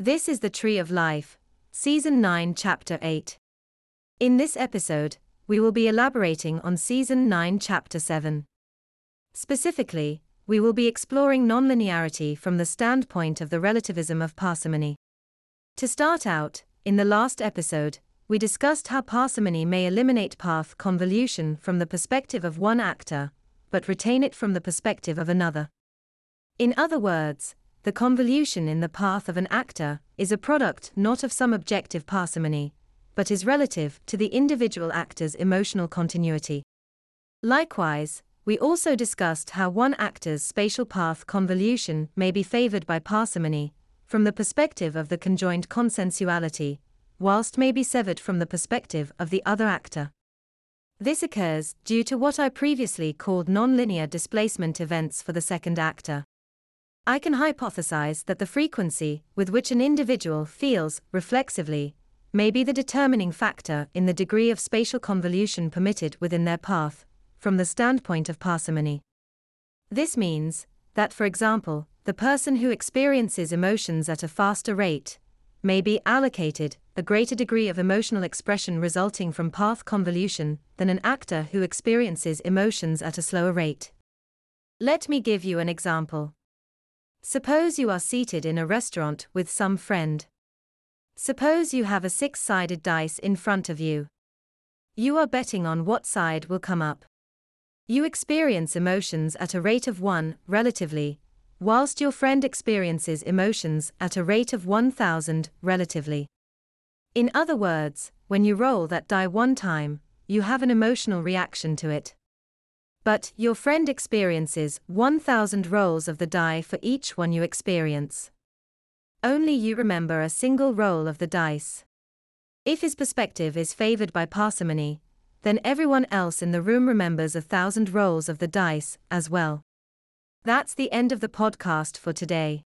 This is the Tree of Life, Season 9, Chapter 8. In this episode, we will be elaborating on Season 9, Chapter 7. Specifically, we will be exploring nonlinearity from the standpoint of the relativism of parsimony. To start out, in the last episode, we discussed how parsimony may eliminate path convolution from the perspective of one actor, but retain it from the perspective of another. In other words, the convolution in the path of an actor is a product not of some objective parsimony, but is relative to the individual actor's emotional continuity. Likewise, we also discussed how one actor's spatial path convolution may be favored by parsimony, from the perspective of the conjoined consensuality, whilst may be severed from the perspective of the other actor. This occurs due to what I previously called nonlinear displacement events for the second actor. I can hypothesize that the frequency with which an individual feels reflexively may be the determining factor in the degree of spatial convolution permitted within their path, from the standpoint of parsimony. This means that, for example, the person who experiences emotions at a faster rate may be allocated a greater degree of emotional expression resulting from path convolution than an actor who experiences emotions at a slower rate. Let me give you an example. Suppose you are seated in a restaurant with some friend. Suppose you have a six sided dice in front of you. You are betting on what side will come up. You experience emotions at a rate of 1, relatively, whilst your friend experiences emotions at a rate of 1000, relatively. In other words, when you roll that die one time, you have an emotional reaction to it. But your friend experiences 1000 rolls of the die for each one you experience. Only you remember a single roll of the dice. If his perspective is favored by parsimony, then everyone else in the room remembers a thousand rolls of the dice as well. That's the end of the podcast for today.